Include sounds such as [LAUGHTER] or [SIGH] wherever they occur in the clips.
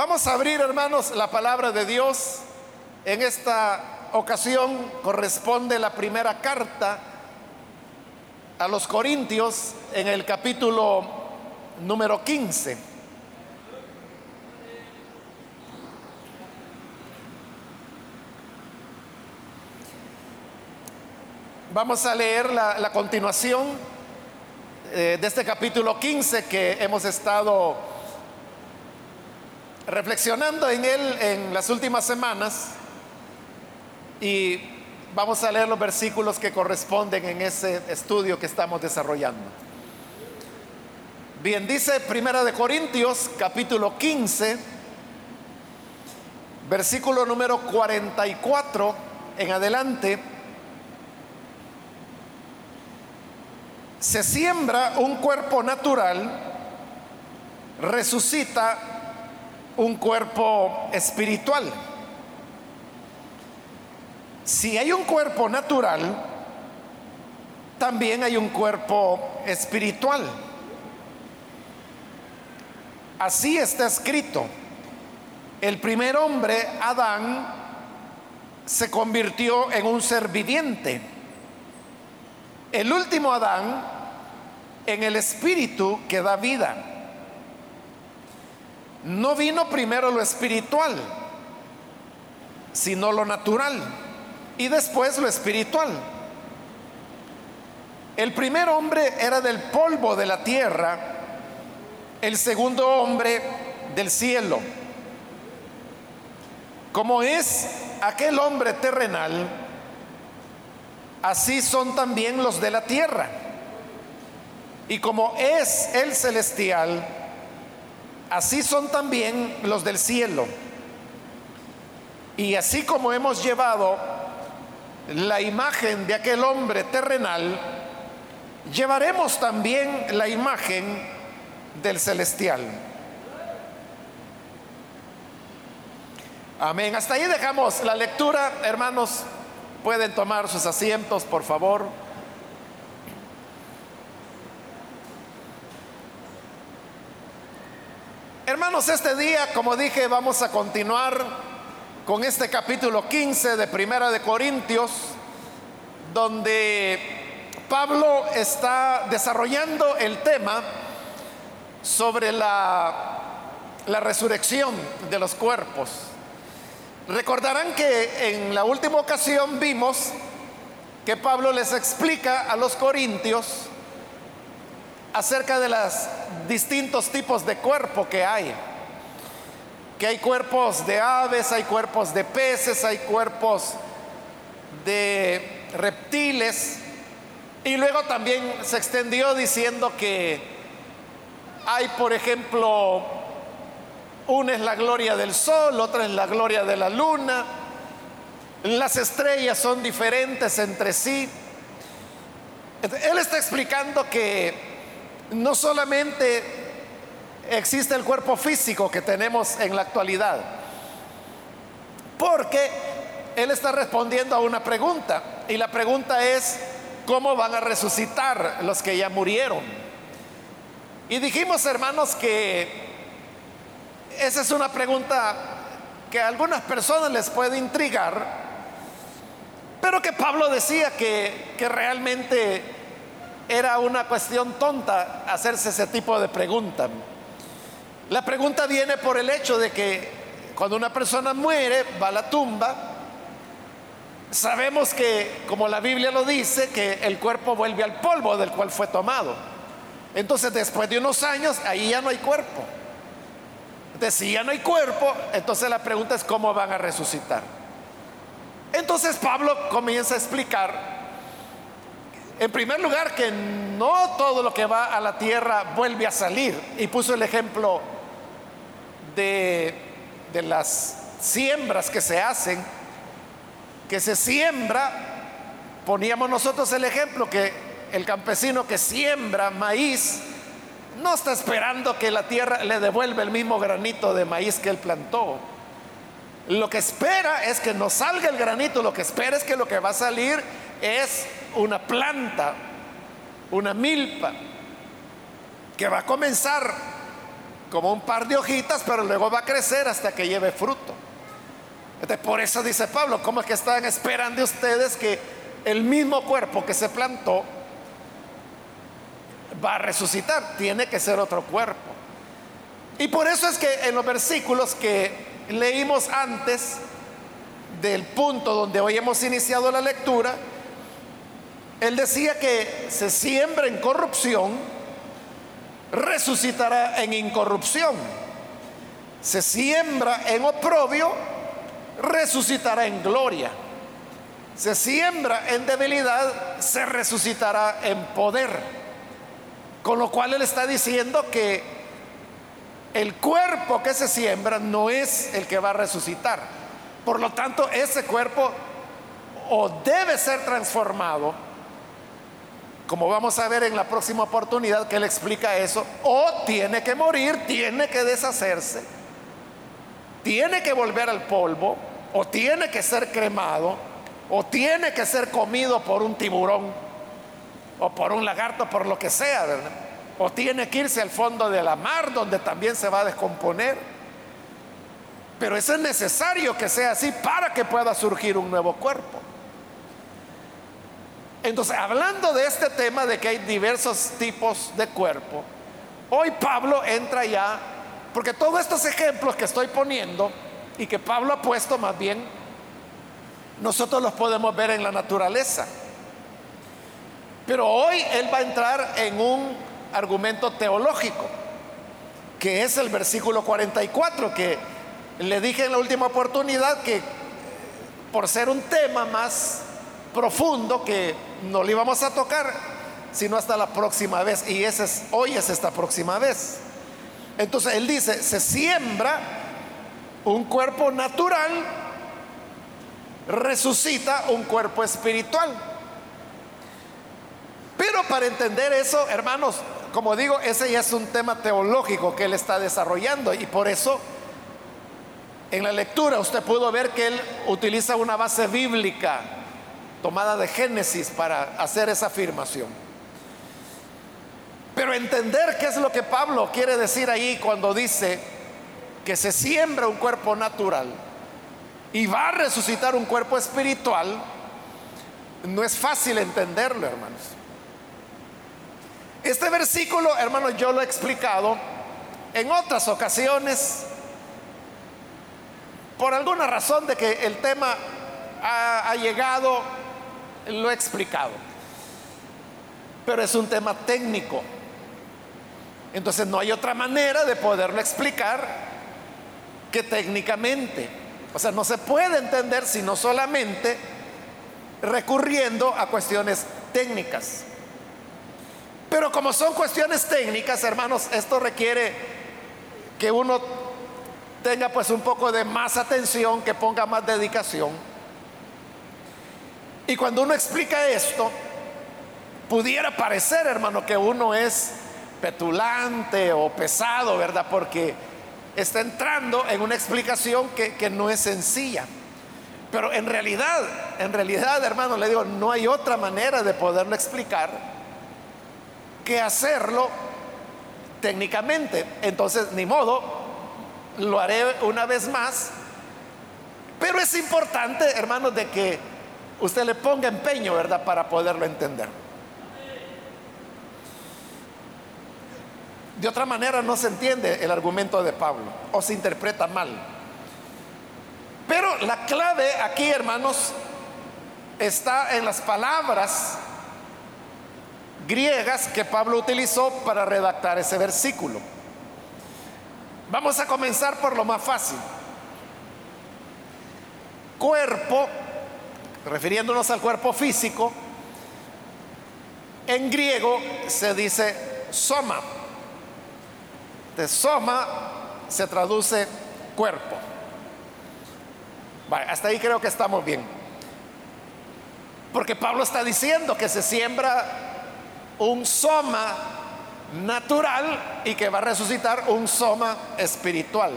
Vamos a abrir, hermanos, la palabra de Dios. En esta ocasión corresponde la primera carta a los Corintios en el capítulo número 15. Vamos a leer la, continuación eh, de este capítulo 15 que hemos estado reflexionando en él en las últimas semanas y vamos a leer los versículos que corresponden en ese estudio que estamos desarrollando. Bien, dice Primera de Corintios capítulo 15, versículo número 44 en adelante. Se siembra un cuerpo natural, resucita un cuerpo espiritual. Si hay un cuerpo natural, también hay un cuerpo espiritual. Así está escrito. El primer hombre, Adán, se convirtió en un ser viviente el último Adán en el espíritu que da vida. No vino primero lo espiritual, sino lo natural y después lo espiritual. El primer hombre era del polvo de la tierra, el segundo hombre del cielo. Como es aquel hombre terrenal, así son también los de la tierra. Y como es el celestial, así son también los del cielo. Y así como hemos llevado la imagen de aquel hombre terrenal, llevaremos también la imagen del celestial. Amén. Hasta ahí dejamos la lectura, hermanos. Pueden tomar sus asientos, por favor. Hermanos, este día, como dije, vamos a continuar con este capítulo 15 de Primera de Corintios, donde Pablo está desarrollando el tema sobre la, resurrección de los cuerpos. Recordarán que en la última ocasión vimos que Pablo les explica a los corintios acerca de los distintos tipos de cuerpo que hay. Que hay cuerpos de aves, hay cuerpos de peces, hay cuerpos de reptiles. Y luego también se extendió diciendo que hay, por ejemplo, una es la gloria del sol, otra es la gloria de la luna. Las estrellas son diferentes entre sí. Él está explicando que no solamente existe el cuerpo físico que tenemos en la actualidad, porque él está respondiendo a una pregunta, y la pregunta es, ¿cómo van a resucitar los que ya murieron? Y dijimos, hermanos, que esa es una pregunta que a algunas personas les puede intrigar, pero que Pablo decía que, que realmente era una cuestión tonta hacerse ese tipo de pregunta. La pregunta viene por el hecho de que cuando una persona muere, va a la tumba, sabemos que, como la Biblia lo dice, que el cuerpo vuelve al polvo del cual fue tomado. Entonces, después de unos años, ahí ya no hay cuerpo si ya no hay cuerpo, entonces la pregunta es cómo van a resucitar. Entonces Pablo comienza a explicar, en primer lugar, que no todo lo que va a la tierra vuelve a salir. Y puso el ejemplo de, de las siembras que se hacen, que se siembra, poníamos nosotros el ejemplo que el campesino que siembra maíz, no está esperando que la tierra le devuelva el mismo granito de maíz que él plantó. Lo que espera es que no salga el granito, lo que espera es que lo que va a salir es una planta, una milpa, que va a comenzar como un par de hojitas, pero luego va a crecer hasta que lleve fruto. por eso dice Pablo, ¿cómo es que están esperando ustedes que el mismo cuerpo que se plantó va a resucitar? Tiene que ser otro cuerpo. Y por eso es que en los versículos que leímos antes del punto donde hoy hemos iniciado la lectura, él decía que se siembra en corrupción, resucitará en incorrupción. Se siembra en oprobio, resucitará en gloria. Se siembra en debilidad, se resucitará en poder. Con lo cual él está diciendo que el cuerpo que se siembra no es el que va a resucitar. Por lo tanto, ese cuerpo o debe ser transformado, como vamos a ver en la próxima oportunidad que él explica eso, o tiene que morir, tiene que deshacerse, tiene que volver al polvo, o tiene que ser cremado, o tiene que ser comido por un tiburón, o por un lagarto, por lo que sea, O tiene que irse al fondo de la mar, donde también se va a descomponer. Pero eso es necesario que sea así para que pueda surgir un nuevo cuerpo. Entonces, hablando de este tema de que hay diversos tipos de cuerpo, hoy Pablo entra ya, porque todos estos ejemplos que estoy poniendo y que Pablo ha puesto más bien, nosotros los podemos ver en la naturaleza. Pero hoy él va a entrar en un argumento teológico, que es el versículo 44, que le dije en la última oportunidad que por ser un tema más profundo que no lo íbamos a tocar, sino hasta la próxima vez. Y ese es, hoy es esta próxima vez. Entonces él dice, se siembra un cuerpo natural, resucita un cuerpo espiritual. Pero para entender eso, hermanos, como digo, ese ya es un tema teológico que él está desarrollando y por eso en la lectura usted pudo ver que él utiliza una base bíblica tomada de Génesis para hacer esa afirmación. Pero entender qué es lo que Pablo quiere decir ahí cuando dice que se siembra un cuerpo natural y va a resucitar un cuerpo espiritual, no es fácil entenderlo, hermanos. Este versículo, hermanos, yo lo he explicado en otras ocasiones por alguna razón de que el tema ha, ha llegado lo he explicado. Pero es un tema técnico. Entonces no hay otra manera de poderlo explicar que técnicamente. O sea, no se puede entender sino solamente recurriendo a cuestiones técnicas. Pero como son cuestiones técnicas, hermanos, esto requiere que uno tenga pues un poco de más atención, que ponga más dedicación y cuando uno explica esto, pudiera parecer, hermano, que uno es petulante o pesado, ¿verdad? Porque está entrando en una explicación que, no es sencilla. Pero en realidad, en realidad, hermano, le digo, no hay otra manera de poderlo explicar que hacerlo técnicamente. Entonces, ni modo, lo haré una vez más. Pero es importante, hermanos, de que usted le ponga empeño, ¿verdad?, para poderlo entender. De otra manera no se entiende el argumento de Pablo o se interpreta mal. Pero la clave aquí, hermanos, está en las palabras griegas que Pablo utilizó para redactar ese versículo. Vamos a comenzar por lo más fácil. Cuerpo refiriéndonos al cuerpo físico, en griego se dice soma. De soma se traduce cuerpo. hasta ahí creo que estamos bien. Porque Pablo está diciendo que se siembra un soma natural y que va a resucitar un soma espiritual.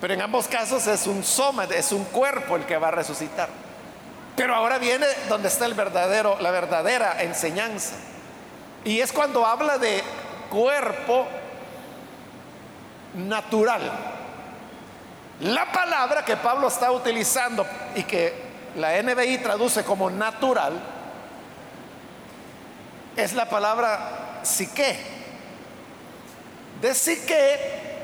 Pero en ambos casos es un soma, es un cuerpo el que va a resucitar. Pero ahora viene donde está la verdadera enseñanza. Y es cuando habla de cuerpo natural. La palabra que Pablo está utilizando y que la NBI traduce como natural es la palabra psique. De psique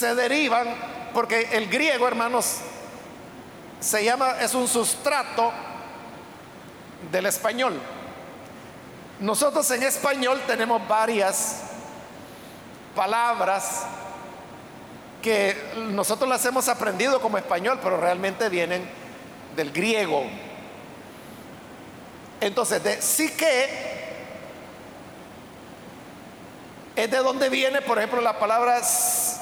se derivan, porque el griego, hermanos, se llama, es un sustrato del español. Nosotros en español tenemos varias palabras que nosotros las hemos aprendido como español, pero realmente vienen del griego. Entonces, de psique es de donde viene, por ejemplo, la palabra,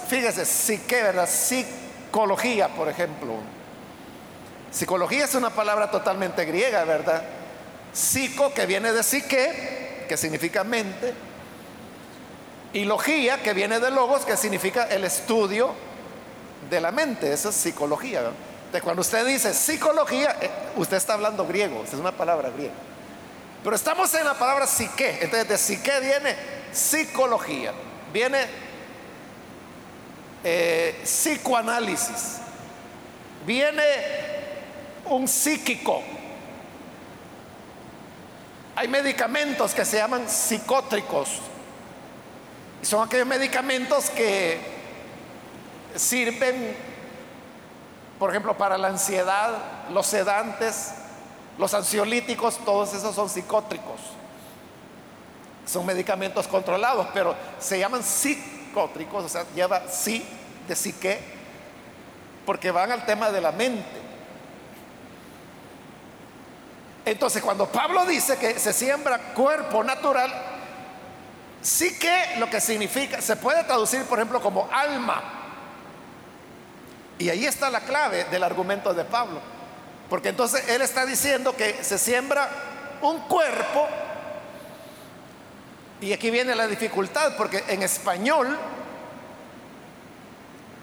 fíjese, psique, ¿verdad? Psicología, por ejemplo. Psicología es una palabra totalmente griega, ¿verdad? Psico, que viene de psique, que significa mente, y logía, que viene de logos, que significa el estudio de la mente. Eso es psicología. De cuando usted dice psicología, eh, usted está hablando griego, es una palabra griega. Pero estamos en la palabra psique. Entonces, de psique viene psicología, viene eh, psicoanálisis, viene un psíquico. Hay medicamentos que se llaman psicótricos. Son aquellos medicamentos que sirven, por ejemplo, para la ansiedad, los sedantes, los ansiolíticos, todos esos son psicótricos. Son medicamentos controlados, pero se llaman psicótricos, o sea, lleva sí de psique, porque van al tema de la mente. Entonces, cuando Pablo dice que se siembra cuerpo natural, sí que lo que significa, se puede traducir, por ejemplo, como alma. Y ahí está la clave del argumento de Pablo. Porque entonces él está diciendo que se siembra un cuerpo. Y aquí viene la dificultad, porque en español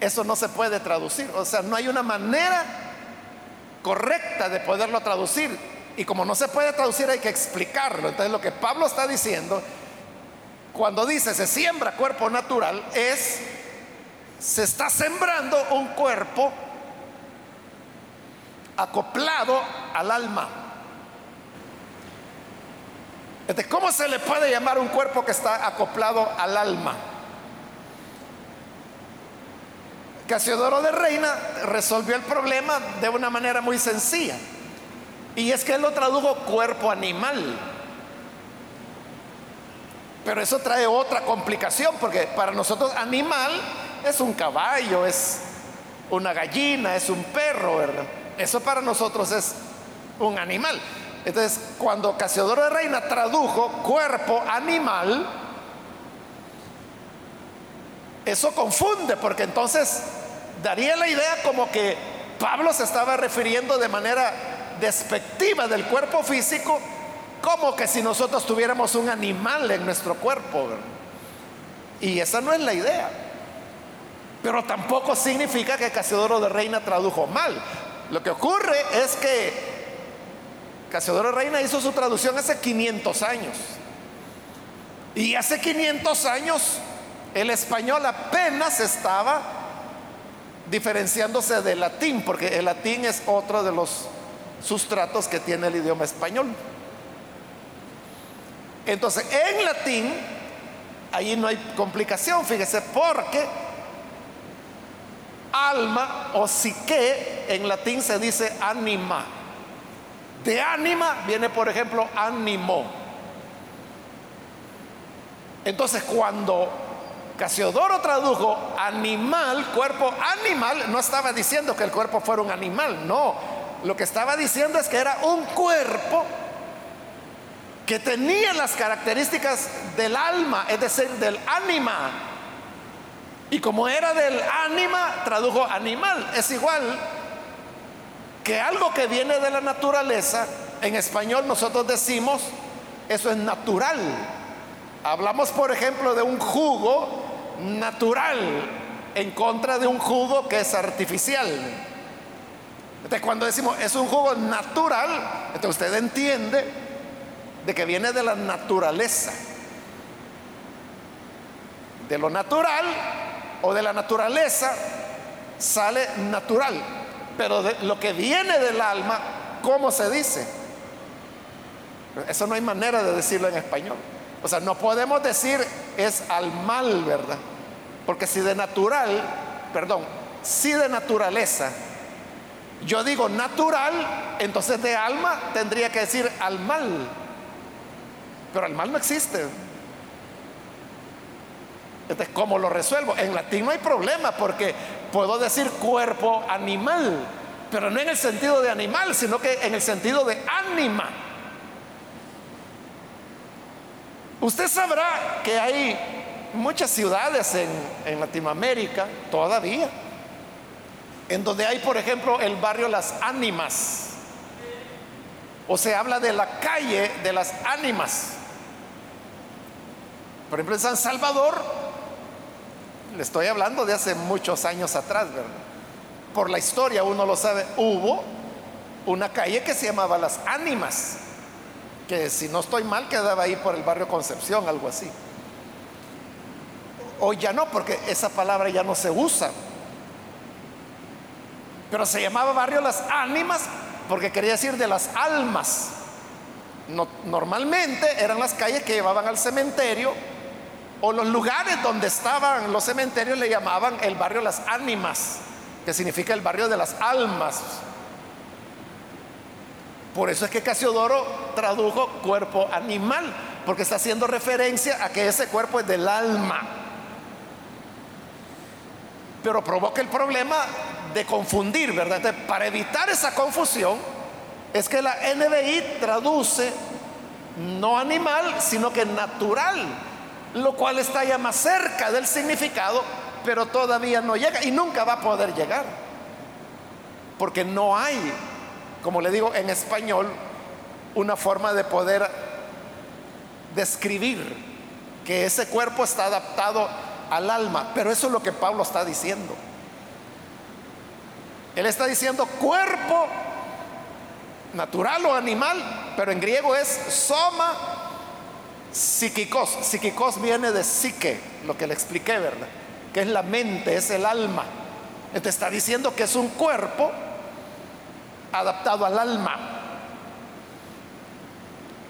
eso no se puede traducir. O sea, no hay una manera correcta de poderlo traducir. Y como no se puede traducir hay que explicarlo. Entonces lo que Pablo está diciendo, cuando dice se siembra cuerpo natural, es, se está sembrando un cuerpo acoplado al alma. Entonces, ¿cómo se le puede llamar un cuerpo que está acoplado al alma? Casiodoro de Reina resolvió el problema de una manera muy sencilla. Y es que él lo tradujo cuerpo animal. Pero eso trae otra complicación, porque para nosotros animal es un caballo, es una gallina, es un perro, ¿verdad? Eso para nosotros es un animal. Entonces, cuando Casiodoro de Reina tradujo cuerpo animal, eso confunde, porque entonces daría la idea como que Pablo se estaba refiriendo de manera despectiva del cuerpo físico, como que si nosotros tuviéramos un animal en nuestro cuerpo. Y esa no es la idea. Pero tampoco significa que Casiodoro de Reina tradujo mal. Lo que ocurre es que Casiodoro de Reina hizo su traducción hace 500 años. Y hace 500 años el español apenas estaba diferenciándose del latín, porque el latín es otro de los sustratos que tiene el idioma español. Entonces, en latín, ahí no hay complicación, fíjese, porque alma o psique en latín se dice anima. De ánima viene, por ejemplo, ánimo. Entonces, cuando Casiodoro tradujo animal, cuerpo animal, no estaba diciendo que el cuerpo fuera un animal, no lo que estaba diciendo es que era un cuerpo que tenía las características del alma, es decir, del ánima. Y como era del ánima, tradujo animal. Es igual que algo que viene de la naturaleza, en español nosotros decimos, eso es natural. Hablamos, por ejemplo, de un jugo natural en contra de un jugo que es artificial. Entonces, cuando decimos es un jugo natural, entonces usted entiende de que viene de la naturaleza. De lo natural o de la naturaleza sale natural, pero de lo que viene del alma, ¿cómo se dice? Eso no hay manera de decirlo en español. O sea, no podemos decir es al mal, ¿verdad? Porque si de natural, perdón, si de naturaleza, yo digo natural, entonces de alma tendría que decir al mal. Pero al mal no existe. Entonces, ¿cómo lo resuelvo? En latín no hay problema porque puedo decir cuerpo animal, pero no en el sentido de animal, sino que en el sentido de ánima. Usted sabrá que hay muchas ciudades en, en, Latinoamérica todavía, en donde hay, por ejemplo, el barrio Las Ánimas, o se habla de la calle de las ánimas. Por ejemplo, en San Salvador, le estoy hablando de hace muchos años atrás, ¿verdad? Por la historia uno lo sabe, hubo una calle que se llamaba Las Ánimas que si no estoy mal quedaba ahí por el barrio Concepción, algo así. Hoy ya no, porque esa palabra ya no se usa. Pero se llamaba barrio Las Ánimas porque quería decir de las almas. No, normalmente eran las calles que llevaban al cementerio o los lugares donde estaban los cementerios le llamaban el barrio Las Ánimas, que significa el barrio de las almas. Por eso es que Casiodoro tradujo cuerpo animal, porque está haciendo referencia a que ese cuerpo es del alma. Pero provoca el problema de confundir, ¿verdad? para evitar esa confusión, es que la NBI traduce no animal, sino que natural, lo cual está ya más cerca del significado, pero todavía no llega y nunca va a poder llegar, porque no hay como le digo en español, una forma de poder describir que ese cuerpo está adaptado al alma. Pero eso es lo que Pablo está diciendo. Él está diciendo cuerpo natural o animal, pero en griego es soma psíquicos. Psíquicos viene de psique, lo que le expliqué, ¿verdad? Que es la mente, es el alma. Entonces está diciendo que es un cuerpo adaptado al alma.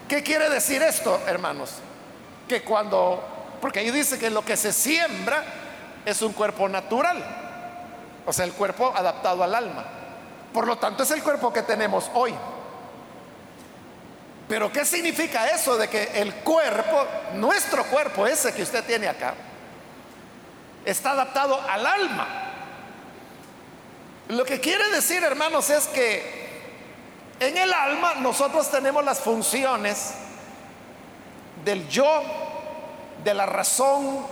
¿Qué quiere decir esto, hermanos? Que cuando, porque ahí dice que lo que se siembra es un cuerpo natural, o sea, el cuerpo adaptado al alma. Por lo tanto, es el cuerpo que tenemos hoy. Pero ¿qué significa eso de que el cuerpo, nuestro cuerpo, ese que usted tiene acá, está adaptado al alma? Lo que quiere decir, hermanos, es que en el alma nosotros tenemos las funciones del yo, de la razón,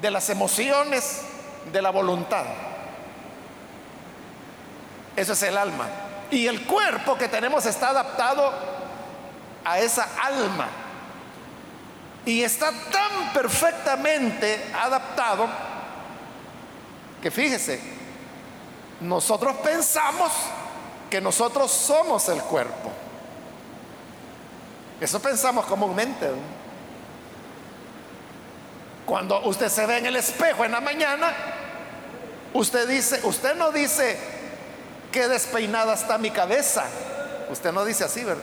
de las emociones, de la voluntad. Eso es el alma. Y el cuerpo que tenemos está adaptado a esa alma. Y está tan perfectamente adaptado que fíjese, nosotros pensamos que nosotros somos el cuerpo. Eso pensamos comúnmente. Cuando usted se ve en el espejo en la mañana, usted dice, usted no dice qué despeinada está mi cabeza. Usted no dice así, ¿verdad?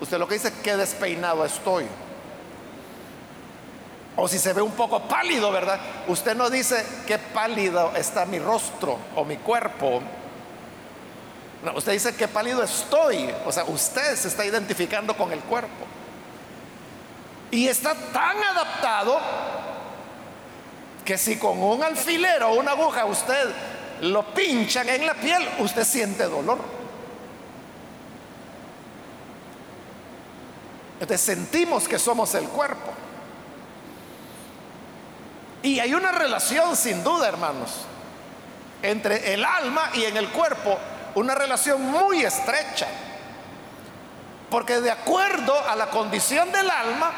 Usted lo que dice, qué despeinado estoy. O si se ve un poco pálido, ¿verdad? Usted no dice qué pálido está mi rostro o mi cuerpo. Usted dice qué pálido estoy. O sea, usted se está identificando con el cuerpo. Y está tan adaptado que si con un alfiler o una aguja usted lo pinchan en la piel, usted siente dolor. Entonces sentimos que somos el cuerpo. Y hay una relación sin duda, hermanos, entre el alma y en el cuerpo, una relación muy estrecha. Porque de acuerdo a la condición del alma,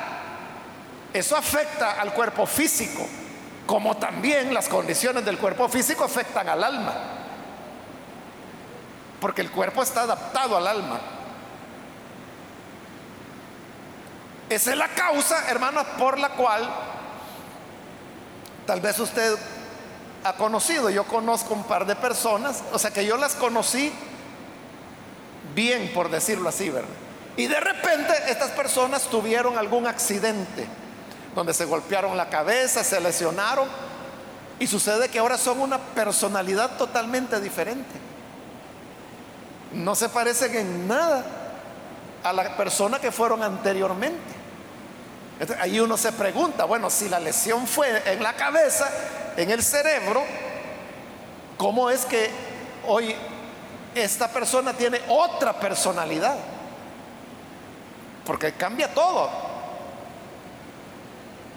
eso afecta al cuerpo físico, como también las condiciones del cuerpo físico afectan al alma. Porque el cuerpo está adaptado al alma. Esa es la causa, hermanos, por la cual tal vez usted ha conocido, yo conozco un par de personas, o sea que yo las conocí bien, por decirlo así, ¿verdad? Y de repente estas personas tuvieron algún accidente donde se golpearon la cabeza, se lesionaron y sucede que ahora son una personalidad totalmente diferente. No se parecen en nada a la persona que fueron anteriormente. Ahí uno se pregunta, bueno, si la lesión fue en la cabeza, en el cerebro, ¿cómo es que hoy esta persona tiene otra personalidad? Porque cambia todo.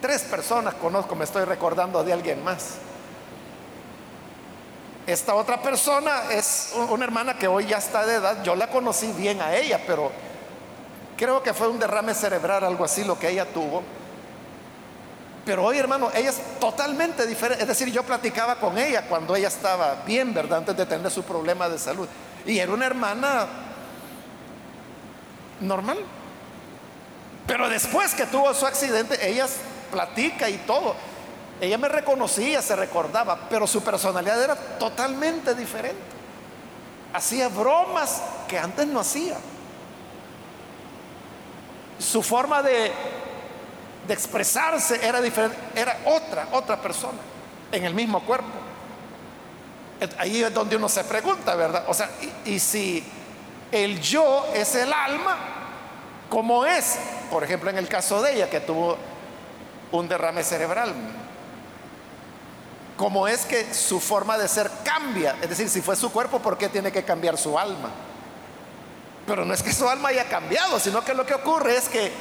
Tres personas conozco, me estoy recordando de alguien más. Esta otra persona es una hermana que hoy ya está de edad. Yo la conocí bien a ella, pero creo que fue un derrame cerebral, algo así, lo que ella tuvo. Pero hoy, hermano, ella es totalmente diferente. Es decir, yo platicaba con ella cuando ella estaba bien, ¿verdad? Antes de tener su problema de salud. Y era una hermana normal. Pero después que tuvo su accidente, ella platica y todo. Ella me reconocía, se recordaba, pero su personalidad era totalmente diferente. Hacía bromas que antes no hacía. Su forma de, de expresarse era diferente, era otra, otra persona, en el mismo cuerpo. Ahí es donde uno se pregunta, ¿verdad? O sea, y, si el yo es el alma, ¿cómo es? Por ejemplo, en el caso de ella, que tuvo un derrame cerebral, ¿Cómo es que su forma de ser cambia? Es decir, si fue su cuerpo, ¿por qué tiene que cambiar su alma? Pero no es que su alma haya cambiado, sino que lo que ocurre es que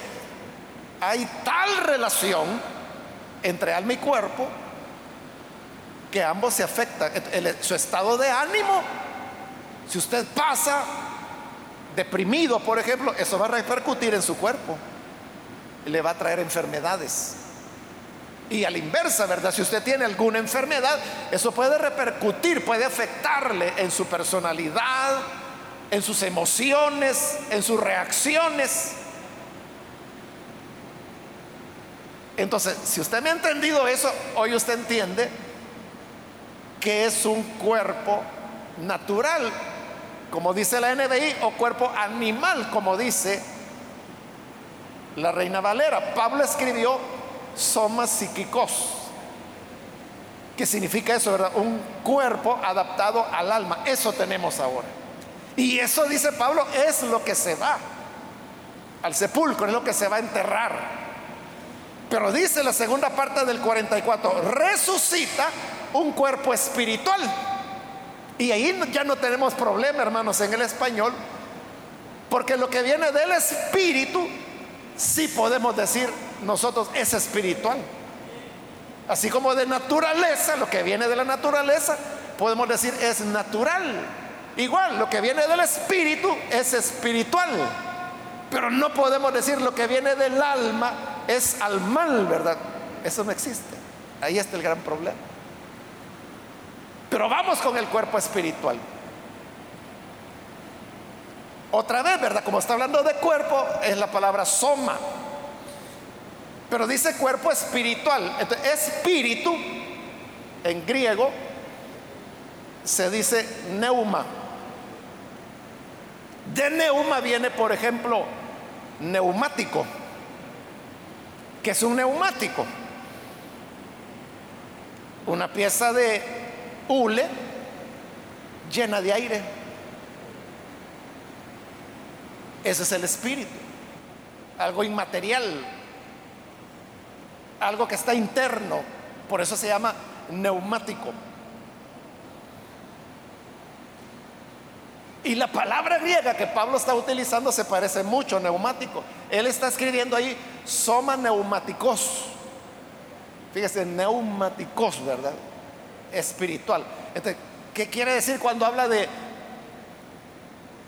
hay tal relación entre alma y cuerpo que ambos se afectan. su estado de ánimo, si usted pasa deprimido, por ejemplo, eso va a repercutir en su cuerpo le va a traer enfermedades. Y a la inversa, ¿verdad? Si usted tiene alguna enfermedad, eso puede repercutir, puede afectarle en su personalidad, en sus emociones, en sus reacciones. Entonces, si usted me ha entendido eso, hoy usted entiende que es un cuerpo natural, como dice la NBI, o cuerpo animal, como dice la Reina Valera. Pablo escribió soma psíquicos. ¿Qué significa eso, verdad? Un cuerpo adaptado al alma. Eso tenemos ahora. Y eso, dice Pablo, es lo que se va al sepulcro, es lo que se va a enterrar. Pero dice la segunda parte del 44, resucita un cuerpo espiritual. Y ahí ya no tenemos problema, hermanos, en el español, porque lo que viene del espíritu, sí podemos decir nosotros es espiritual. Así como de naturaleza, lo que viene de la naturaleza, podemos decir es natural. Igual, lo que viene del espíritu es espiritual. Pero no podemos decir lo que viene del alma es al mal, ¿verdad? Eso no existe. Ahí está el gran problema. Pero vamos con el cuerpo espiritual. Otra vez, ¿verdad? Como está hablando de cuerpo, es la palabra soma. Pero dice cuerpo espiritual. espíritu en griego se dice neuma. De neuma viene, por ejemplo, neumático, que es un neumático. Una pieza de hule llena de aire. Ese es el espíritu, algo inmaterial, algo que está interno, por eso se llama neumático. Y la palabra griega que Pablo está utilizando se parece mucho neumático. Él está escribiendo ahí soma neumáticos. Fíjese, neumáticos, ¿verdad? Espiritual. Entonces, ¿qué quiere decir cuando habla de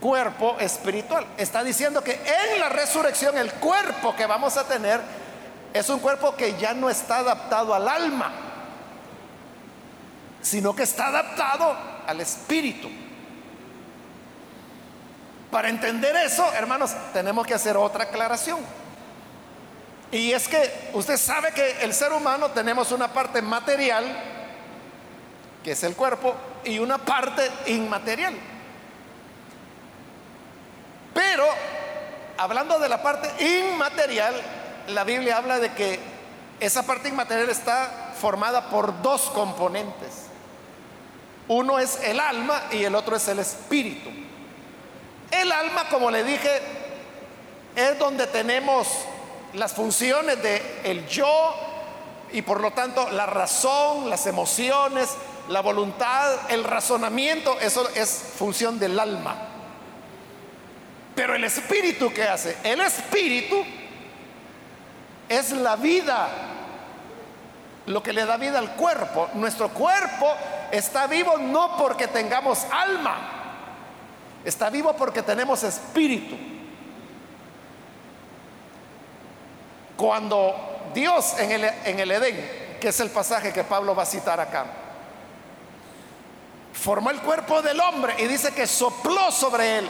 cuerpo espiritual? Está diciendo que en la resurrección el cuerpo que vamos a tener es un cuerpo que ya no está adaptado al alma, sino que está adaptado al espíritu. Para entender eso, hermanos, tenemos que hacer otra aclaración. Y es que usted sabe que el ser humano tenemos una parte material, que es el cuerpo, y una parte inmaterial. Pero, hablando de la parte inmaterial, la Biblia habla de que esa parte inmaterial está formada por dos componentes. Uno es el alma y el otro es el espíritu. El alma, como le dije, es donde tenemos las funciones de el yo y por lo tanto la razón, las emociones, la voluntad, el razonamiento, eso es función del alma. Pero el espíritu, ¿qué hace? El espíritu es la vida, lo que le da vida al cuerpo. Nuestro cuerpo está vivo no porque tengamos alma, está vivo porque tenemos espíritu. Cuando Dios en el, en el Edén, que es el pasaje que Pablo va a citar acá, formó el cuerpo del hombre y dice que sopló sobre él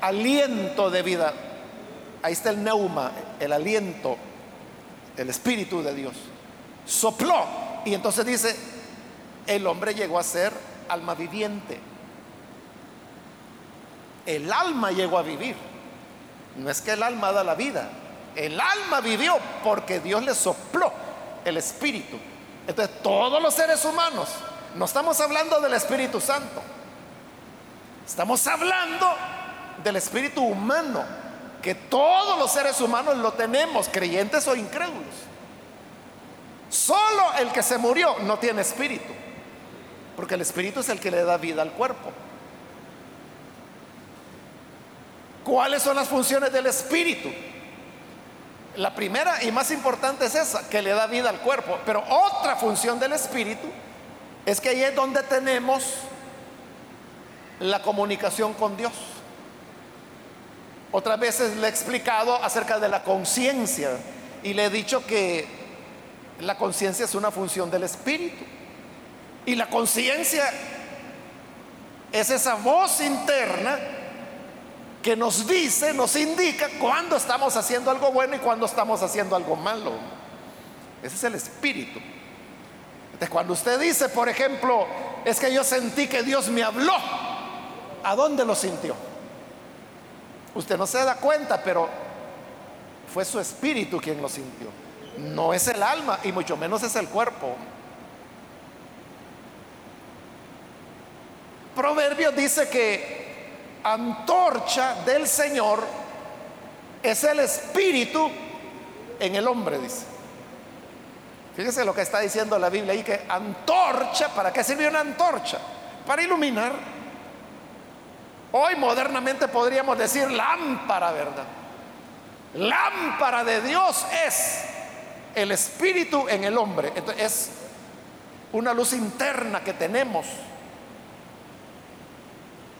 aliento de vida. Ahí está el neuma, el aliento, el espíritu de Dios. Sopló. Y entonces dice, el hombre llegó a ser alma viviente. El alma llegó a vivir. No es que el alma da la vida. El alma vivió porque Dios le sopló el espíritu. Entonces todos los seres humanos, no estamos hablando del Espíritu Santo. Estamos hablando del espíritu humano, que todos los seres humanos lo tenemos, creyentes o incrédulos. Solo el que se murió no tiene espíritu. Porque el espíritu es el que le da vida al cuerpo. ¿Cuáles son las funciones del espíritu? La primera y más importante es esa, que le da vida al cuerpo. Pero otra función del espíritu es que ahí es donde tenemos la comunicación con Dios. Otras veces le he explicado acerca de la conciencia y le he dicho que la conciencia es una función del espíritu. Y la conciencia es esa voz interna que nos dice, nos indica cuando estamos haciendo algo bueno y cuando estamos haciendo algo malo. Ese es el espíritu. Entonces, cuando usted dice, por ejemplo, es que yo sentí que Dios me habló, ¿a dónde lo sintió? Usted no se da cuenta, pero fue su espíritu quien lo sintió. No es el alma y mucho menos es el cuerpo. Proverbios dice que antorcha del Señor es el espíritu en el hombre, dice. Fíjese lo que está diciendo la Biblia ahí, que antorcha, ¿para qué sirve una antorcha? Para iluminar. Hoy modernamente podríamos decir lámpara, ¿verdad? Lámpara de Dios es el espíritu en el hombre. es una luz interna que tenemos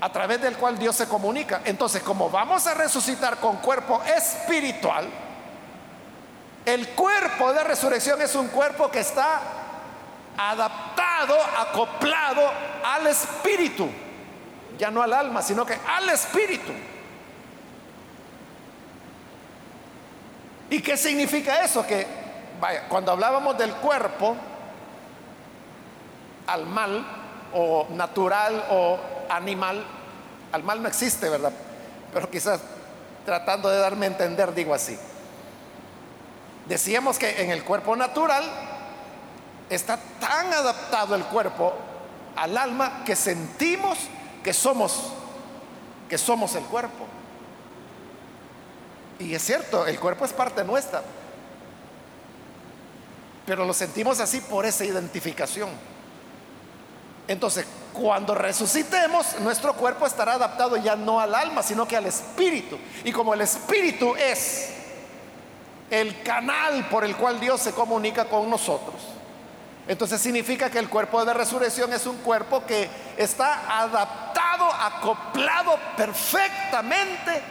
a través del cual Dios se comunica. Entonces, como vamos a resucitar con cuerpo espiritual, el cuerpo de resurrección es un cuerpo que está adaptado, acoplado al espíritu, ya no al alma, sino que al espíritu. ¿Y qué significa eso? Que, vaya, cuando hablábamos del cuerpo, al mal o natural o animal, al mal no existe, ¿verdad? Pero quizás tratando de darme a entender, digo así. Decíamos que en el cuerpo natural está tan adaptado el cuerpo al alma que sentimos que somos que somos el cuerpo. Y es cierto, el cuerpo es parte nuestra. Pero lo sentimos así por esa identificación. Entonces, cuando resucitemos, nuestro cuerpo estará adaptado ya no al alma, sino que al espíritu. Y como el espíritu es el canal por el cual Dios se comunica con nosotros, entonces significa que el cuerpo de resurrección es un cuerpo que está adaptado, acoplado perfectamente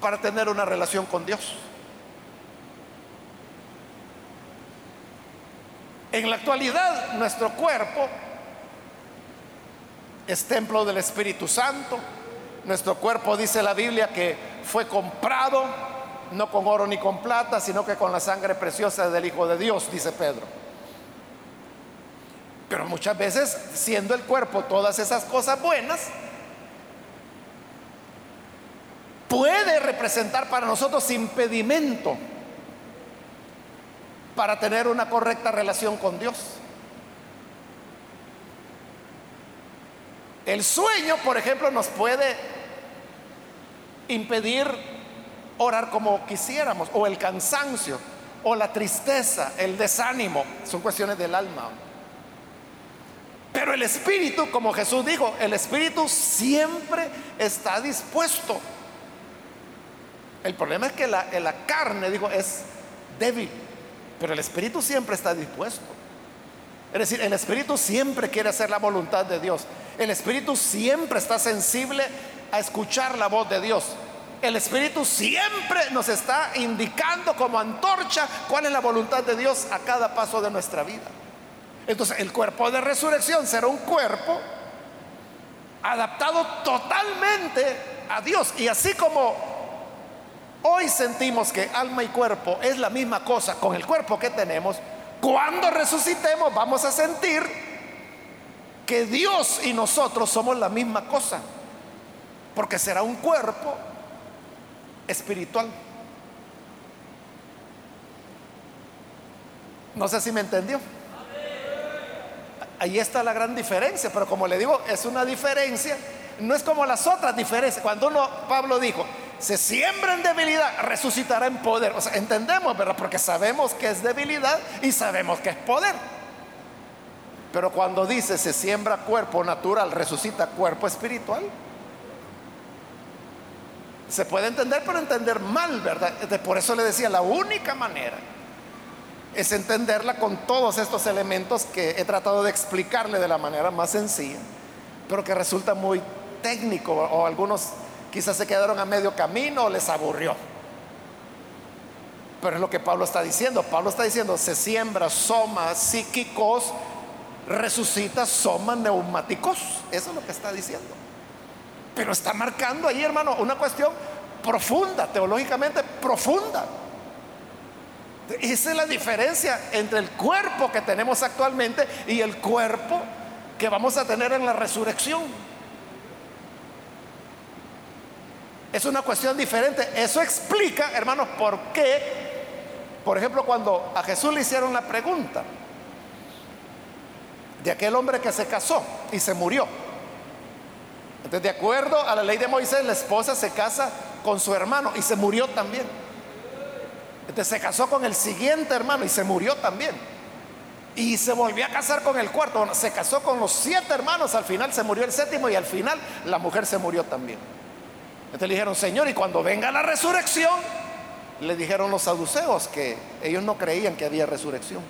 para tener una relación con Dios. En la actualidad, nuestro cuerpo es templo del Espíritu Santo. Nuestro cuerpo, dice la Biblia, que fue comprado no con oro ni con plata, sino que con la sangre preciosa del Hijo de Dios, dice Pedro. Pero muchas veces, siendo el cuerpo todas esas cosas buenas, puede representar para nosotros impedimento para tener una correcta relación con Dios. El sueño, por ejemplo, nos puede impedir orar como quisiéramos, o el cansancio, o la tristeza, el desánimo, son cuestiones del alma. Pero el espíritu, como Jesús dijo, el espíritu siempre está dispuesto. El problema es que la, carne, digo, es débil, pero el espíritu siempre está dispuesto. Es decir, el espíritu siempre quiere hacer la voluntad de Dios. El espíritu siempre está sensible a escuchar la voz de Dios. El Espíritu siempre nos está indicando como antorcha cuál es la voluntad de Dios a cada paso de nuestra vida. Entonces, el cuerpo de resurrección será un cuerpo adaptado totalmente a Dios. Y así como hoy sentimos que alma y cuerpo es la misma cosa con el cuerpo que tenemos, cuando resucitemos vamos a sentir que Dios y nosotros somos la misma cosa. Porque será un cuerpo espiritual. No sé si me entendió. Ahí está la gran diferencia, pero como le digo, es una diferencia, no es como las otras diferencias. Cuando uno, Pablo dijo, se siembra en debilidad, resucitará en poder. O sea, entendemos, ¿verdad? Porque sabemos que es debilidad y sabemos que es poder. Pero cuando dice se siembra cuerpo natural, resucita cuerpo espiritual, se puede entender, pero entender mal, ¿verdad? Por eso le decía, la única manera es entenderla con todos estos elementos que he tratado de explicarle de la manera más sencilla, pero que resulta muy técnico o algunos quizás se quedaron a medio camino o les aburrió. Pero es lo que Pablo está diciendo. Pablo está diciendo, se siembra soma psíquicos, resucita soma neumáticos. Eso es lo que está diciendo. Pero está marcando ahí, hermano, una cuestión profunda, teológicamente profunda. Esa es la diferencia entre el cuerpo que tenemos actualmente y el cuerpo que vamos a tener en la resurrección. Es una cuestión diferente. Eso explica, hermanos, por qué, por ejemplo, cuando a Jesús le hicieron la pregunta de aquel hombre que se casó y se murió. Entonces, de acuerdo a la ley de Moisés, la esposa se casa con su hermano y se murió también. Entonces se casó con el siguiente hermano y se murió también. Y se volvió a casar con el cuarto. se casó con los siete hermanos, al final se murió el séptimo y al final la mujer se murió también. Entonces le dijeron, Señor, y cuando venga la resurrección, le dijeron los saduceos que ellos no creían que había resurrección.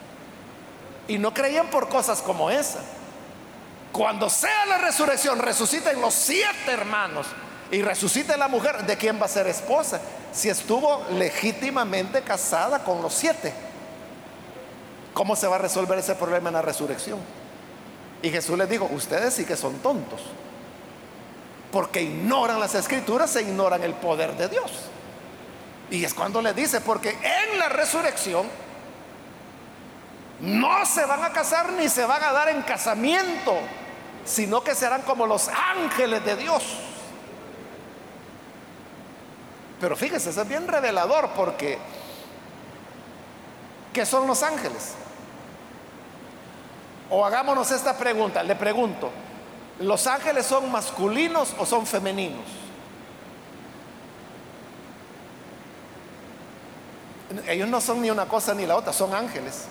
Y no creían por cosas como esa. Cuando sea la resurrección, resuciten los siete hermanos y resucite la mujer, ¿de quién va a ser esposa? Si estuvo legítimamente casada con los siete. ¿Cómo se va a resolver ese problema en la resurrección? Y Jesús les dijo, ustedes sí que son tontos, porque ignoran las escrituras e ignoran el poder de Dios. Y es cuando le dice, porque en la resurrección no se van a casar ni se van a dar en casamiento sino que serán como los ángeles de Dios. Pero fíjese, eso es bien revelador porque ¿qué son los ángeles? O hagámonos esta pregunta, le pregunto, ¿los ángeles son masculinos o son femeninos? Ellos no son ni una cosa ni la otra, son ángeles.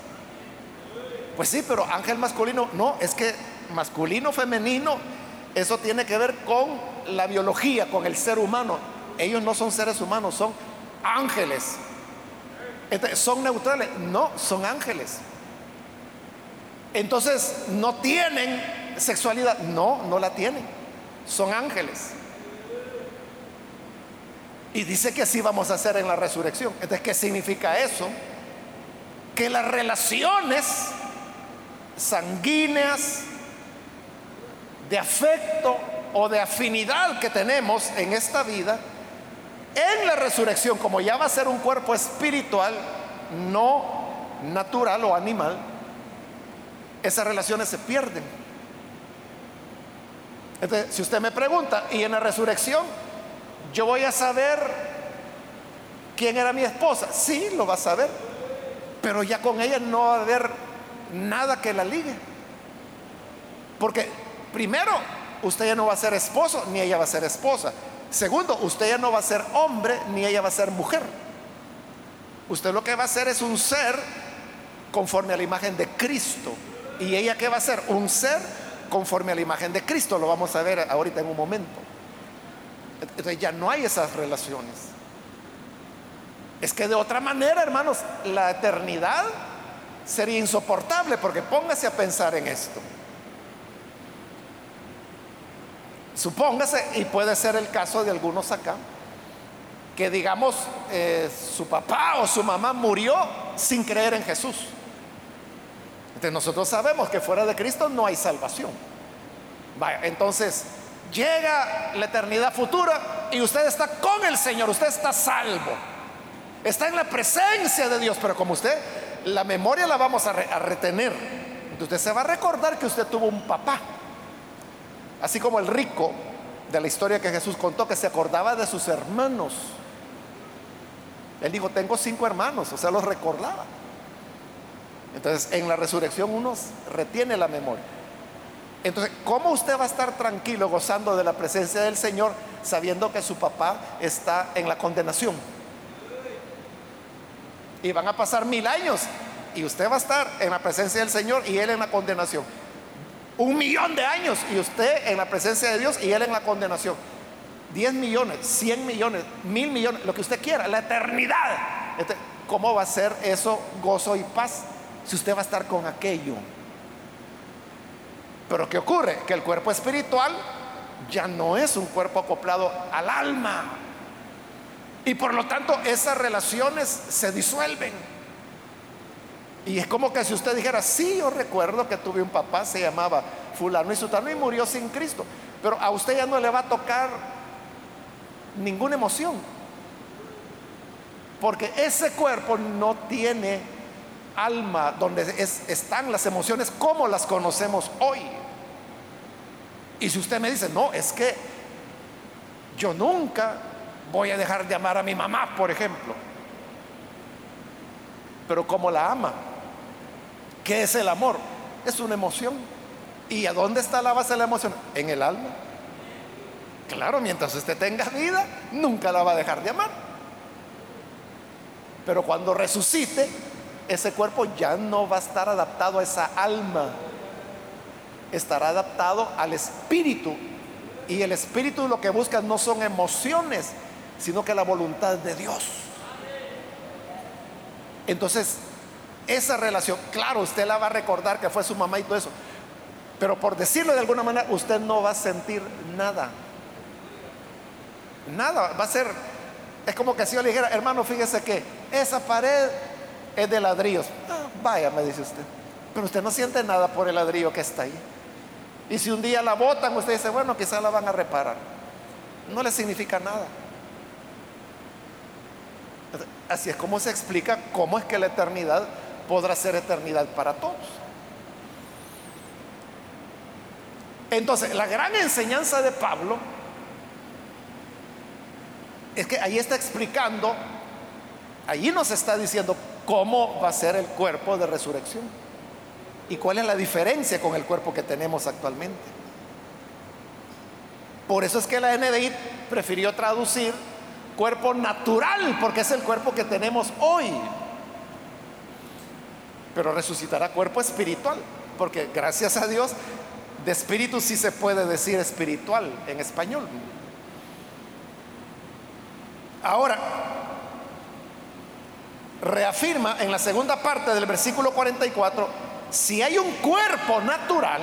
Pues sí, pero ángel masculino, no, es que masculino, femenino, eso tiene que ver con la biología, con el ser humano. Ellos no son seres humanos, son ángeles. ¿Son neutrales? No, son ángeles. Entonces, ¿no tienen sexualidad? No, no la tienen. Son ángeles. Y dice que así vamos a hacer en la resurrección. Entonces, ¿qué significa eso? Que las relaciones sanguíneas, de afecto o de afinidad que tenemos en esta vida en la resurrección, como ya va a ser un cuerpo espiritual, no natural o animal, esas relaciones se pierden. Entonces, si usted me pregunta, ¿y en la resurrección yo voy a saber quién era mi esposa? Sí, lo va a saber, pero ya con ella no va a haber nada que la ligue. Porque primero, usted ya no va a ser esposo, ni ella va a ser esposa. Segundo, usted ya no va a ser hombre, ni ella va a ser mujer. Usted lo que va a ser es un ser conforme a la imagen de Cristo. ¿Y ella qué va a ser? Un ser conforme a la imagen de Cristo. Lo vamos a ver ahorita en un momento. Entonces ya no hay esas relaciones. Es que de otra manera, hermanos, la eternidad sería insoportable porque póngase a pensar en esto. Supóngase, y puede ser el caso de algunos acá, que digamos eh, su papá o su mamá murió sin creer en Jesús. Entonces nosotros sabemos que fuera de Cristo no hay salvación. Vaya, entonces llega la eternidad futura y usted está con el Señor, usted está salvo. Está en la presencia de Dios, pero como usted, la memoria la vamos a, retener. Entonces usted se va a recordar que usted tuvo un papá Así como el rico de la historia que Jesús contó, que se acordaba de sus hermanos. Él dijo, tengo cinco hermanos, o sea, los recordaba. Entonces, en la resurrección uno retiene la memoria. Entonces, ¿cómo usted va a estar tranquilo gozando de la presencia del Señor sabiendo que su papá está en la condenación? Y van a pasar mil años y usted va a estar en la presencia del Señor y él en la condenación un millón de años y usted en la presencia de Dios y él en la condenación. Diez millones, cien millones, mil millones, lo que usted quiera, la eternidad. Este, ¿Cómo va a ser eso gozo y paz si usted va a estar con aquello? Pero ¿qué ocurre? Que el cuerpo espiritual ya no es un cuerpo acoplado al alma. Y por lo tanto esas relaciones se disuelven. Y es como que si usted dijera, sí, yo recuerdo que tuve un papá, se llamaba fulano y sutano y murió sin Cristo. Pero a usted ya no le va a tocar ninguna emoción. Porque ese cuerpo no tiene alma donde están las emociones como las conocemos hoy. Y si usted me dice, no, es que yo nunca voy a dejar de amar a mi mamá, por ejemplo. Pero como la ama, ¿Qué es el amor? Es una emoción. ¿Y a dónde está la base de la emoción? En el alma. Claro, mientras usted tenga vida, nunca la va a dejar de amar. Pero cuando resucite, ese cuerpo ya no va a estar adaptado a esa alma. Estará adaptado al espíritu. Y el espíritu lo que busca no son emociones, sino que la voluntad de Dios. Entonces, esa relación, claro, usted la va a recordar que fue su mamá y todo eso, pero por decirlo de alguna manera, usted no va a sentir nada. Nada, va a ser, es como que si yo le dijera, hermano, fíjese que esa pared es de ladrillos. Ah, vaya, me dice usted, pero usted no siente nada por el ladrillo que está ahí. Y si un día la botan, usted dice, bueno, quizás la van a reparar. No le significa nada. Así es como se explica cómo es que la eternidad podrá ser eternidad para todos. Entonces, la gran enseñanza de Pablo es que ahí está explicando, allí nos está diciendo cómo va a ser el cuerpo de resurrección y cuál es la diferencia con el cuerpo que tenemos actualmente. Por eso es que la NDI prefirió traducir cuerpo natural, porque es el cuerpo que tenemos hoy pero resucitará cuerpo espiritual, porque gracias a Dios, de espíritu sí se puede decir espiritual en español. Ahora, reafirma en la segunda parte del versículo 44, si hay un cuerpo natural,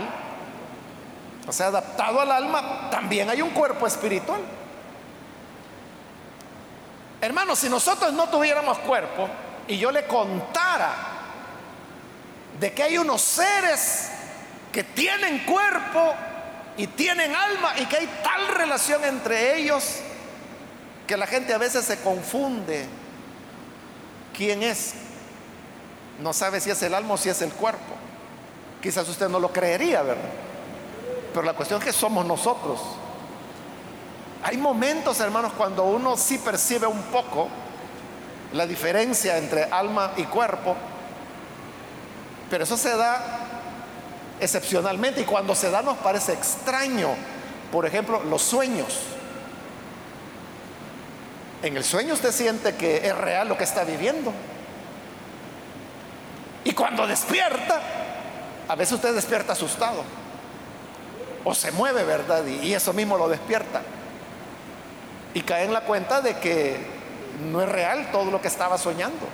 o sea, adaptado al alma, también hay un cuerpo espiritual. Hermanos, si nosotros no tuviéramos cuerpo y yo le contara de que hay unos seres que tienen cuerpo y tienen alma y que hay tal relación entre ellos que la gente a veces se confunde quién es. No sabe si es el alma o si es el cuerpo. Quizás usted no lo creería, ¿verdad? Pero la cuestión es que somos nosotros. Hay momentos, hermanos, cuando uno sí percibe un poco la diferencia entre alma y cuerpo, pero eso se da excepcionalmente y cuando se da nos parece extraño. Por ejemplo, los sueños. En el sueño usted siente que es real lo que está viviendo. Y cuando despierta, a veces usted despierta asustado. O se mueve, ¿verdad? Y, eso mismo lo despierta. Y cae en la cuenta de que no es real todo lo que estaba soñando.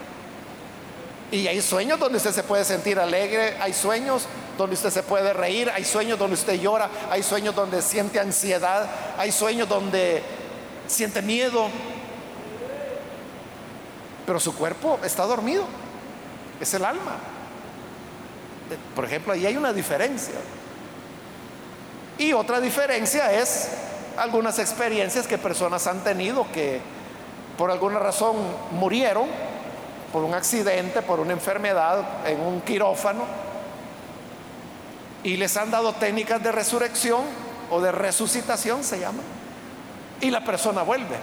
Y hay sueños donde usted se puede sentir alegre, hay sueños donde usted se puede reír, hay sueños donde usted llora, hay sueños donde siente ansiedad, hay sueños donde siente miedo. Pero su cuerpo está dormido, es el alma. Por ejemplo, ahí hay una diferencia. Y otra diferencia es algunas experiencias que personas han tenido que por alguna razón murieron, por un accidente, por una enfermedad, en un quirófano, y les han dado técnicas de resurrección o de resucitación, se llama, y la persona vuelve.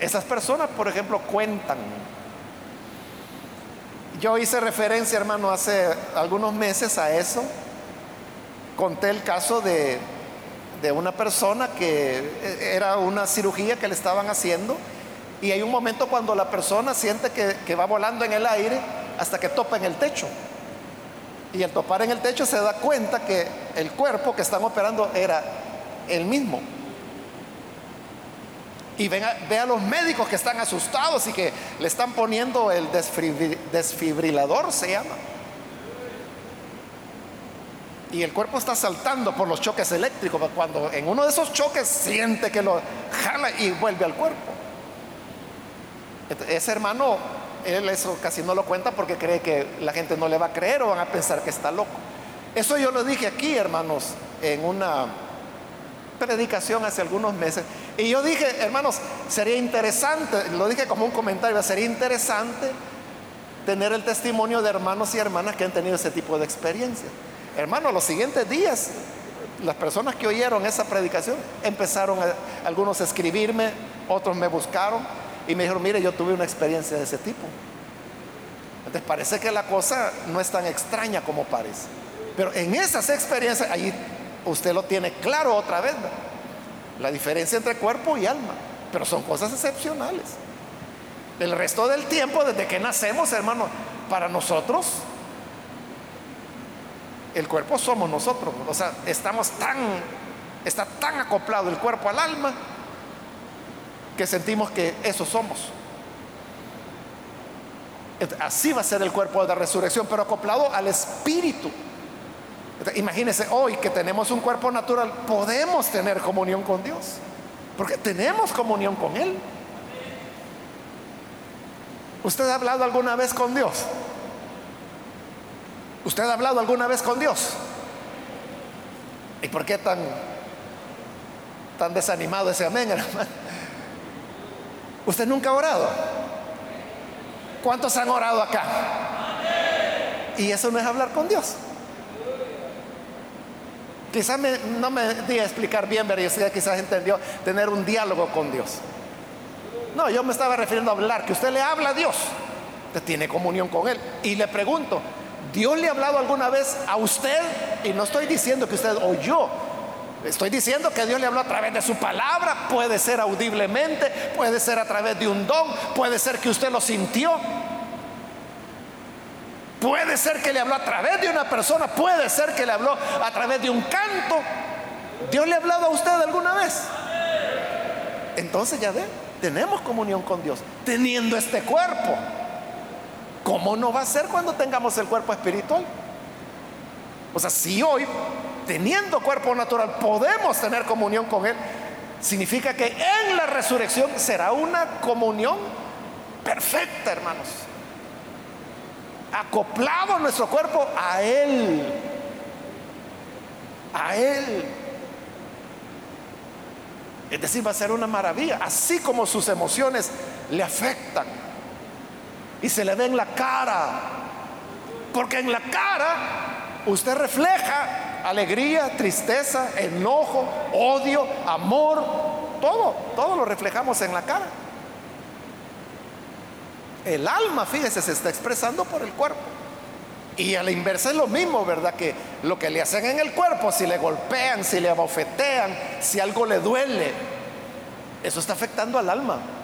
Esas personas, por ejemplo, cuentan. Yo hice referencia, hermano, hace algunos meses a eso. Conté el caso de, de una persona que era una cirugía que le estaban haciendo y hay un momento cuando la persona siente que, que va volando en el aire hasta que topa en el techo. Y al topar en el techo se da cuenta que el cuerpo que están operando era el mismo. Y ve a los médicos que están asustados y que le están poniendo el desfibrilador, se llama. Y el cuerpo está saltando por los choques eléctricos. Cuando en uno de esos choques siente que lo jala y vuelve al cuerpo. Ese hermano, él eso casi no lo cuenta porque cree que la gente no le va a creer o van a pensar que está loco. Eso yo lo dije aquí, hermanos, en una predicación hace algunos meses. Y yo dije, hermanos, sería interesante, lo dije como un comentario, sería interesante tener el testimonio de hermanos y hermanas que han tenido ese tipo de experiencia. Hermanos, los siguientes días, las personas que oyeron esa predicación empezaron a, algunos a escribirme, otros me buscaron y me dijeron, mire, yo tuve una experiencia de ese tipo. Entonces parece que la cosa no es tan extraña como parece. Pero en esas experiencias, ahí usted lo tiene claro otra vez, la diferencia entre cuerpo y alma, pero son cosas excepcionales. El resto del tiempo, desde que nacemos, hermano, para nosotros, el cuerpo somos nosotros, o sea, estamos tan, está tan acoplado el cuerpo al alma que sentimos que eso somos. Así va a ser el cuerpo de la resurrección, pero acoplado al espíritu. Imagínense hoy que tenemos un cuerpo natural, podemos tener comunión con Dios, porque tenemos comunión con Él. ¿Usted ha hablado alguna vez con Dios? ¿Usted ha hablado alguna vez con Dios? ¿Y por qué tan, tan desanimado ese amén, [LAUGHS] hermano? ¿Usted nunca ha orado? ¿Cuántos han orado acá? Y eso no es hablar con Dios. Quizás no me di a explicar bien, pero yo quizás entendió tener un diálogo con Dios. No, yo me estaba refiriendo a hablar, que usted le habla a Dios, usted tiene comunión con Él. Y le pregunto, ¿Dios le ha hablado alguna vez a usted? Y no estoy diciendo que usted oyó, estoy diciendo que Dios le habló a través de su palabra, puede ser audiblemente, puede ser a través de un don, puede ser que usted lo sintió. Puede ser que le habló a través de una persona, puede ser que le habló a través de un canto. ¿Dios le ha hablado a usted alguna vez? Entonces ya ve, tenemos comunión con Dios, teniendo este cuerpo. ¿Cómo no va a ser cuando tengamos el cuerpo espiritual? O sea, si hoy, teniendo cuerpo natural, podemos tener comunión con Él, significa que en la resurrección será una comunión perfecta, hermanos acoplado nuestro cuerpo a Él. A Él. Es decir, va a ser una maravilla, así como sus emociones le afectan y se le ve en la cara, porque en la cara usted refleja alegría, tristeza, enojo, odio, amor, todo, todo lo reflejamos en la cara. El alma, fíjese, se está expresando por el cuerpo. Y a la inversa es lo mismo, ¿verdad? Que lo que le hacen en el cuerpo, si le golpean, si le abofetean, si algo le duele, eso está afectando al alma.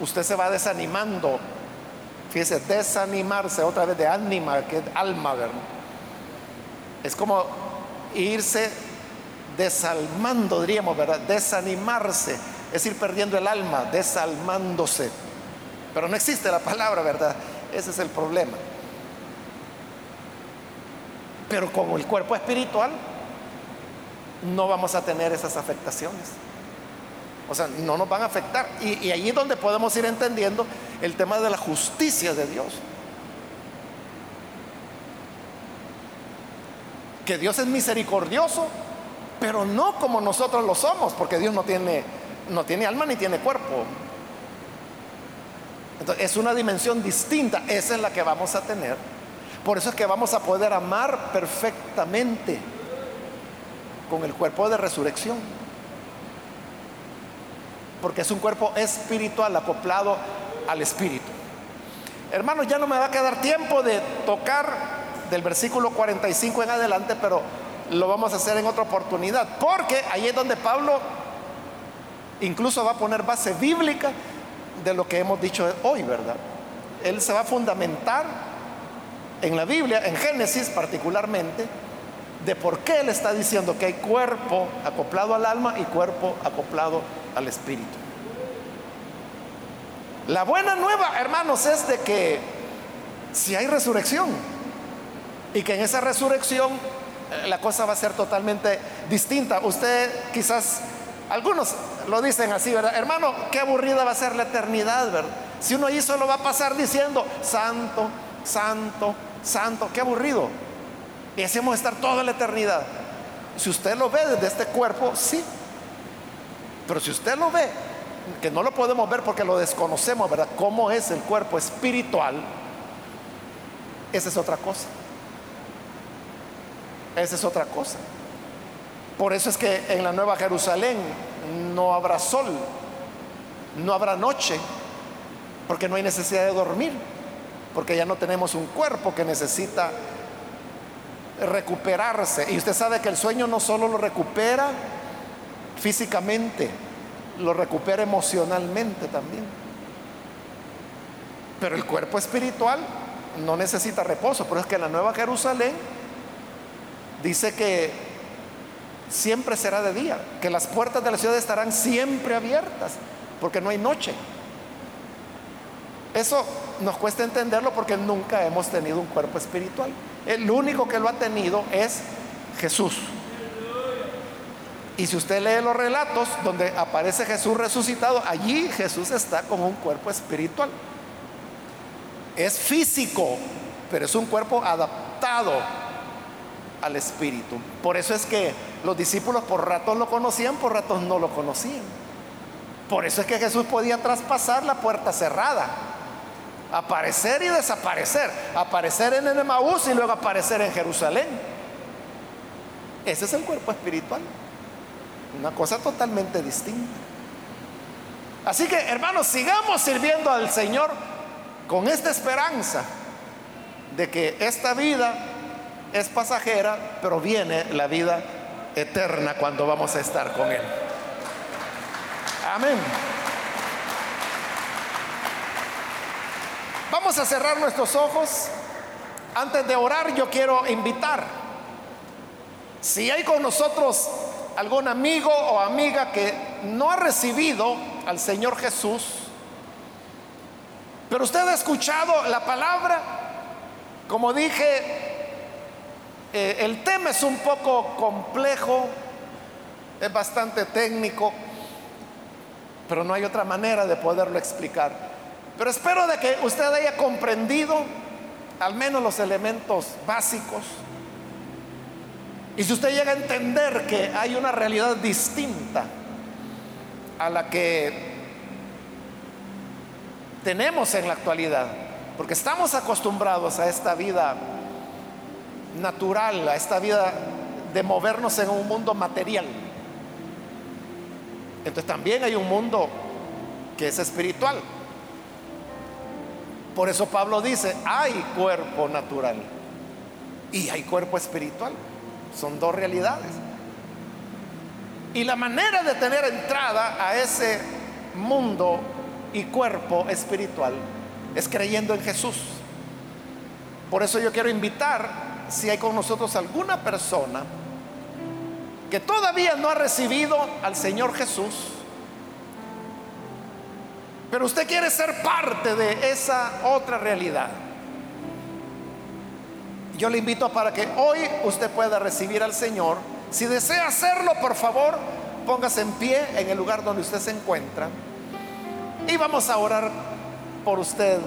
Usted se va desanimando. Fíjese, desanimarse otra vez de ánima, que es alma, ¿verdad? Es como irse desalmando, diríamos, ¿verdad? Desanimarse, es ir perdiendo el alma, desalmándose. Pero no existe la palabra, ¿verdad? Ese es el problema. Pero como el cuerpo espiritual, no vamos a tener esas afectaciones. O sea, no nos van a afectar. Y, y allí es donde podemos ir entendiendo el tema de la justicia de Dios. Que Dios es misericordioso, pero no como nosotros lo somos, porque Dios no tiene, no tiene alma ni tiene cuerpo. Entonces, es una dimensión distinta, esa es la que vamos a tener. Por eso es que vamos a poder amar perfectamente con el cuerpo de resurrección. Porque es un cuerpo espiritual acoplado al espíritu. Hermanos, ya no me va a quedar tiempo de tocar del versículo 45 en adelante, pero lo vamos a hacer en otra oportunidad. Porque ahí es donde Pablo incluso va a poner base bíblica de lo que hemos dicho hoy, ¿verdad? Él se va a fundamentar en la Biblia, en Génesis particularmente, de por qué él está diciendo que hay cuerpo acoplado al alma y cuerpo acoplado al espíritu. La buena nueva, hermanos, es de que si hay resurrección y que en esa resurrección eh, la cosa va a ser totalmente distinta. Usted quizás, algunos lo dicen así, ¿verdad? Hermano, qué aburrida va a ser la eternidad, ¿verdad? Si uno ahí solo va a pasar diciendo, santo, santo, santo, qué aburrido. Y hacemos estar toda la eternidad. Si usted lo ve desde este cuerpo, sí. Pero si usted lo ve, que no lo podemos ver porque lo desconocemos, ¿verdad? ¿Cómo es el cuerpo espiritual? Esa es otra cosa. Esa es otra cosa. Por eso es que en la Nueva Jerusalén no habrá sol, no habrá noche, porque no hay necesidad de dormir, porque ya no tenemos un cuerpo que necesita recuperarse. Y usted sabe que el sueño no solo lo recupera físicamente, lo recupera emocionalmente también. Pero el cuerpo espiritual no necesita reposo, pero es que la Nueva Jerusalén dice que siempre será de día, que las puertas de la ciudad estarán siempre abiertas, porque no hay noche. Eso nos cuesta entenderlo porque nunca hemos tenido un cuerpo espiritual. El único que lo ha tenido es Jesús. Y si usted lee los relatos donde aparece Jesús resucitado, allí Jesús está con un cuerpo espiritual. Es físico, pero es un cuerpo adaptado al Espíritu. Por eso es que los discípulos por ratos lo conocían, por ratos no lo conocían. Por eso es que Jesús podía traspasar la puerta cerrada, aparecer y desaparecer, aparecer en el Emaús y luego aparecer en Jerusalén. Ese es el cuerpo espiritual, una cosa totalmente distinta. Así que hermanos, sigamos sirviendo al Señor con esta esperanza de que esta vida es pasajera, pero viene la vida eterna cuando vamos a estar con Él. Amén. Vamos a cerrar nuestros ojos. Antes de orar, yo quiero invitar, si hay con nosotros algún amigo o amiga que no ha recibido al Señor Jesús, pero usted ha escuchado la palabra, como dije, eh, el tema es un poco complejo, es bastante técnico, pero no hay otra manera de poderlo explicar. Pero espero de que usted haya comprendido al menos los elementos básicos Y si usted llega a entender que hay una realidad distinta a la que tenemos en la actualidad, porque estamos acostumbrados a esta vida natural, a esta vida de movernos en un mundo material. Entonces también hay un mundo que es espiritual. Por eso Pablo dice, hay cuerpo natural y hay cuerpo espiritual. Son dos realidades. Y la manera de tener entrada a ese mundo y cuerpo espiritual es creyendo en Jesús. Por eso yo quiero invitar, si hay con nosotros alguna persona que todavía no ha recibido al Señor Jesús, pero usted quiere ser parte de esa otra realidad. Yo le invito para que hoy usted pueda recibir al Señor. Si desea hacerlo, por favor, póngase en pie en el lugar donde usted se encuentra. Y vamos a orar por usted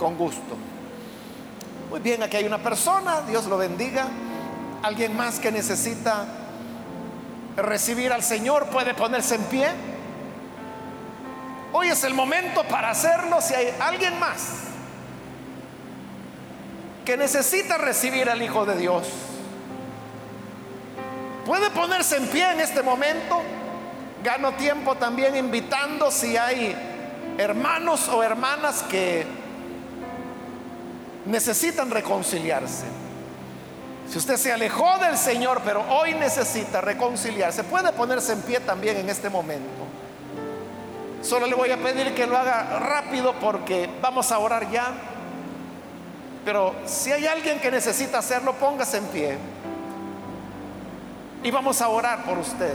con gusto. Muy bien, aquí hay una persona, Dios lo bendiga. Alguien más que necesita recibir al Señor puede ponerse en pie. Hoy es el momento para hacerlo si hay alguien más que necesita recibir al Hijo de Dios. Puede ponerse en pie en este momento. Gano tiempo también invitando si hay hermanos o hermanas que necesitan reconciliarse. Si usted se alejó del Señor, pero hoy necesita reconciliarse, puede ponerse en pie también en este momento. Solo le voy a pedir que lo haga rápido porque vamos a orar ya. Pero si hay alguien que necesita hacerlo, póngase en pie. Y vamos a orar por usted.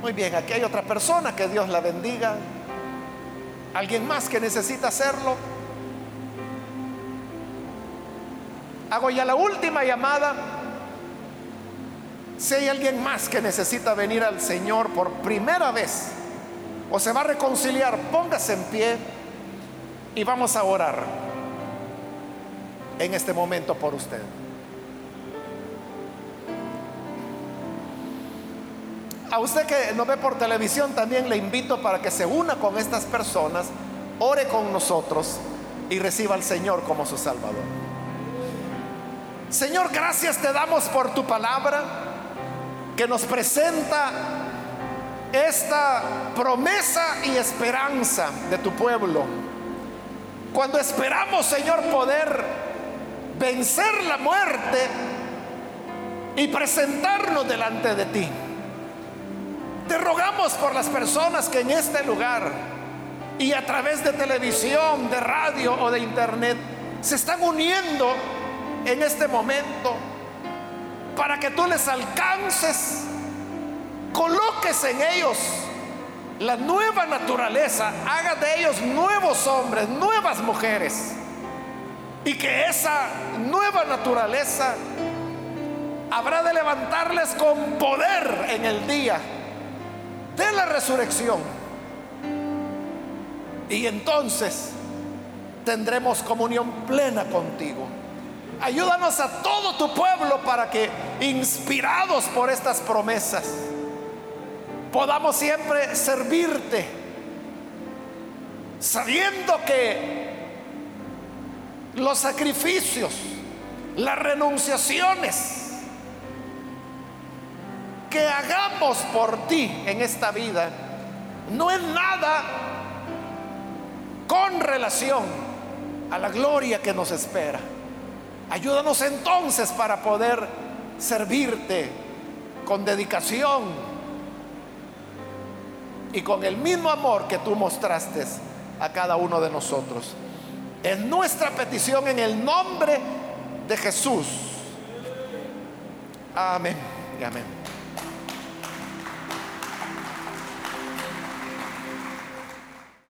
Muy bien, aquí hay otra persona, que Dios la bendiga. ¿Alguien más que necesita hacerlo? Hago ya la última llamada. Si hay alguien más que necesita venir al Señor por primera vez o se va a reconciliar, póngase en pie y vamos a orar en este momento por usted. A usted que nos ve por televisión también le invito para que se una con estas personas, ore con nosotros y reciba al Señor como su Salvador. Señor, gracias te damos por tu palabra que nos presenta esta promesa y esperanza de tu pueblo. Cuando esperamos, Señor, poder vencer la muerte y presentarnos delante de ti. Te rogamos por las personas que en este lugar y a través de televisión, de radio o de internet se están uniendo en este momento para que tú les alcances, coloques en ellos la nueva naturaleza, haga de ellos nuevos hombres, nuevas mujeres y que esa nueva naturaleza habrá de levantarles con poder en el día de la resurrección. Y entonces tendremos comunión plena contigo. Ayúdanos a todo tu pueblo para que, inspirados por estas promesas, podamos siempre servirte, sabiendo que los sacrificios, las renunciaciones que hagamos por ti en esta vida no es nada con relación a la gloria que nos espera. Ayúdanos entonces para poder servirte con dedicación y con el mismo amor que tú mostraste a cada uno de nosotros. Es nuestra petición en el nombre de Jesús. Amén amén.